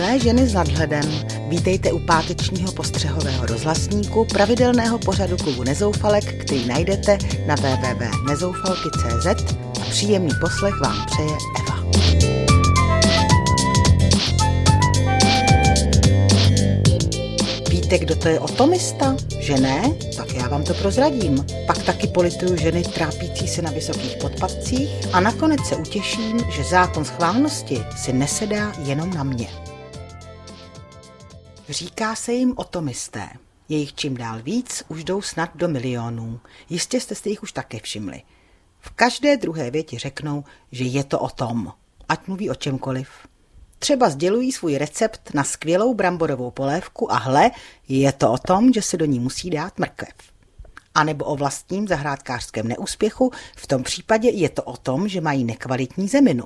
Milé ženy s nadhledem, vítejte u pátečního postřehového rozhlasníku pravidelného pořadu klubu Nezoufalek, který najdete na www.nezoufalky.cz a příjemný poslech vám přeje Eva. Víte, kdo to je otomista? Že ne? Tak já vám to prozradím. Pak taky polituju ženy trápící se na vysokých podpadcích a nakonec se utěším, že zákon schválnosti si nesedá jenom na mě. Říká se jim otomisté. Je jich čím dál víc, už jdou snad do milionů. Jistě jste si jich už také všimli. V každé druhé větě řeknou, že je to o tom, ať mluví o čemkoliv. Třeba sdělují svůj recept na skvělou bramborovou polévku a hle, je to o tom, že se do ní musí dát mrkev. A nebo o vlastním zahrádkářském neúspěchu, v tom případě je to o tom, že mají nekvalitní zeminu.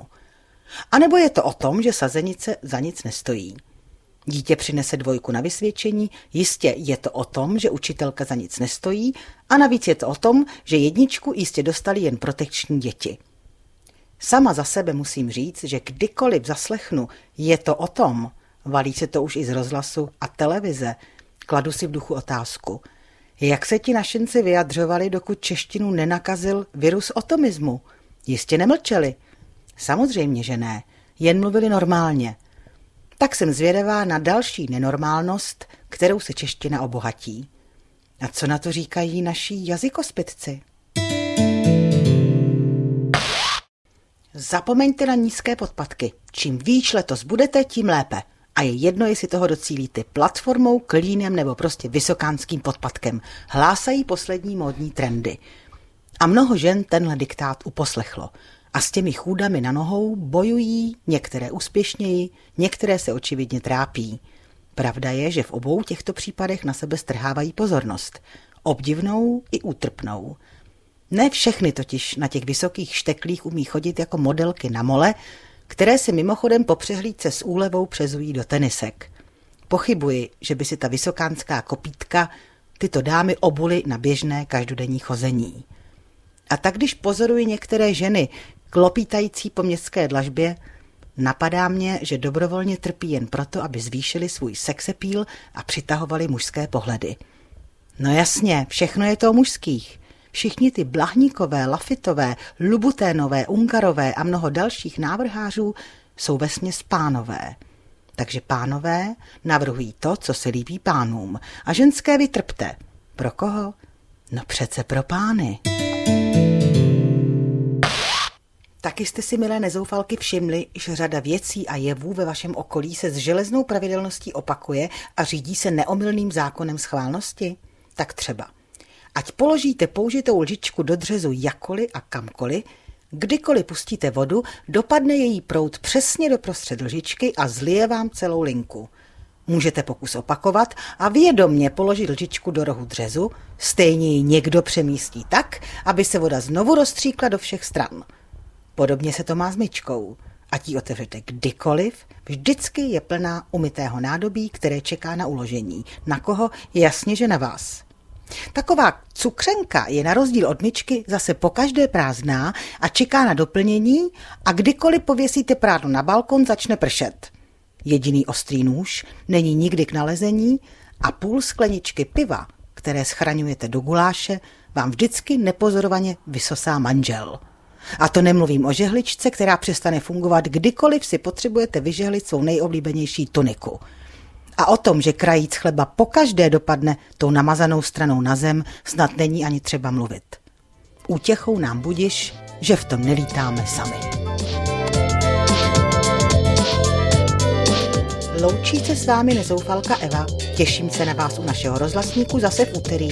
A nebo je to o tom, že sazenice za nic nestojí. Dítě přinese dvojku na vysvědčení, jistě je to o tom, že učitelka za nic nestojí a navíc je to o tom, že jedničku jistě dostali jen protekční děti. Sama za sebe musím říct, že kdykoliv zaslechnu, je to o tom, valí se to už i z rozhlasu a televize, kladu si v duchu otázku. Jak se ti našinci vyjadřovali, dokud češtinu nenakazil virus otomismu? Jistě nemlčeli. Samozřejmě, že ne, jen mluvili normálně – tak jsem zvědavá na další nenormálnost, kterou se čeština obohatí. A co na to říkají naši jazykospitci? Zapomeňte na nízké podpatky. Čím víc letos budete, tím lépe. A je jedno, jestli toho docílíte platformou, klínem nebo prostě vysokánským podpatkem. Hlásají poslední módní trendy. A mnoho žen tenhle diktát uposlechlo a s těmi chůdami na nohou bojují, některé úspěšněji, některé se očividně trápí. Pravda je, že v obou těchto případech na sebe strhávají pozornost. Obdivnou i útrpnou. Ne všechny totiž na těch vysokých šteklích umí chodit jako modelky na mole, které si mimochodem po přehlídce s úlevou přezují do tenisek. Pochybuji, že by si ta vysokánská kopítka tyto dámy obuly na běžné každodenní chození. A tak když pozoruji některé ženy, klopítající po městské dlažbě, napadá mě, že dobrovolně trpí jen proto, aby zvýšili svůj sexepíl a přitahovali mužské pohledy. No jasně, všechno je to o mužských. Všichni ty blahníkové, lafitové, lubuténové, ungarové a mnoho dalších návrhářů jsou vesměs pánové. Takže pánové navrhují to, co se líbí pánům. A ženské vytrpte. Pro koho? No přece pro pány. Taky jste si, milé nezoufalky, všimli, že řada věcí a jevů ve vašem okolí se s železnou pravidelností opakuje a řídí se neomylným zákonem schválnosti? Tak třeba. Ať položíte použitou lžičku do dřezu jakoli a kamkoliv, kdykoliv pustíte vodu, dopadne její prout přesně do prostřed lžičky a zlije vám celou linku. Můžete pokus opakovat a vědomně položit lžičku do rohu dřezu, stejně ji někdo přemístí tak, aby se voda znovu rozstříkla do všech stran. Podobně se to má s myčkou. Ať ji otevřete kdykoliv, vždycky je plná umytého nádobí, které čeká na uložení. Na koho? Jasně, že na vás. Taková cukřenka je na rozdíl od myčky zase po každé prázdná a čeká na doplnění a kdykoliv pověsíte prádlo na balkon, začne pršet. Jediný ostrý nůž není nikdy k nalezení a půl skleničky piva, které schraňujete do guláše, vám vždycky nepozorovaně vysosá manžel. A to nemluvím o žehličce, která přestane fungovat kdykoliv si potřebujete vyžehlit svou nejoblíbenější tuniku. A o tom, že krajíc chleba pokaždé dopadne tou namazanou stranou na zem, snad není ani třeba mluvit. Útěchou nám budiš, že v tom nelítáme sami. Loučí se s vámi nezoufalka Eva. Těším se na vás u našeho rozhlasníku zase v úterý.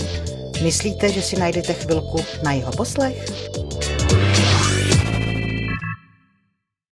Myslíte, že si najdete chvilku na jeho poslech?